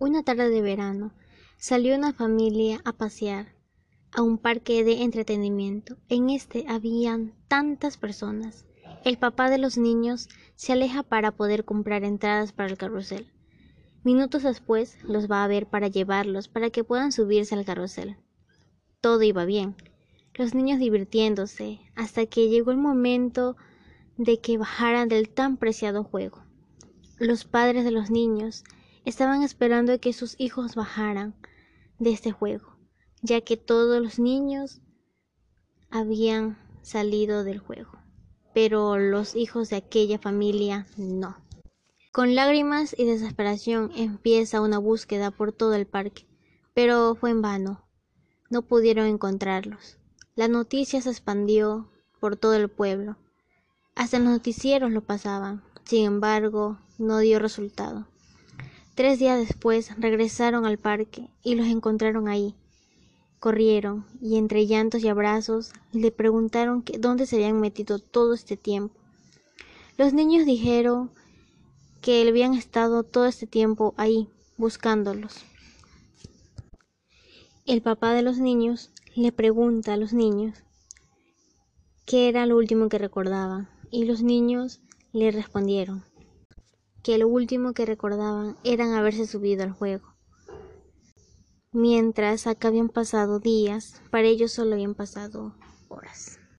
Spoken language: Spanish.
Una tarde de verano salió una familia a pasear a un parque de entretenimiento. En este habían tantas personas. El papá de los niños se aleja para poder comprar entradas para el carrusel. Minutos después los va a ver para llevarlos para que puedan subirse al carrusel. Todo iba bien, los niños divirtiéndose, hasta que llegó el momento de que bajaran del tan preciado juego. Los padres de los niños estaban esperando que sus hijos bajaran de este juego, ya que todos los niños habían salido del juego, pero los hijos de aquella familia no. Con lágrimas y desesperación empieza una búsqueda por todo el parque, pero fue en vano. No pudieron encontrarlos. La noticia se expandió por todo el pueblo. Hasta los noticieros lo pasaban. Sin embargo, no dio resultado. Tres días después regresaron al parque y los encontraron ahí. Corrieron y entre llantos y abrazos le preguntaron dónde se habían metido todo este tiempo. Los niños dijeron que habían estado todo este tiempo ahí buscándolos. El papá de los niños le pregunta a los niños qué era lo último que recordaban y los niños le respondieron que lo último que recordaban eran haberse subido al juego. Mientras acá habían pasado días, para ellos solo habían pasado horas.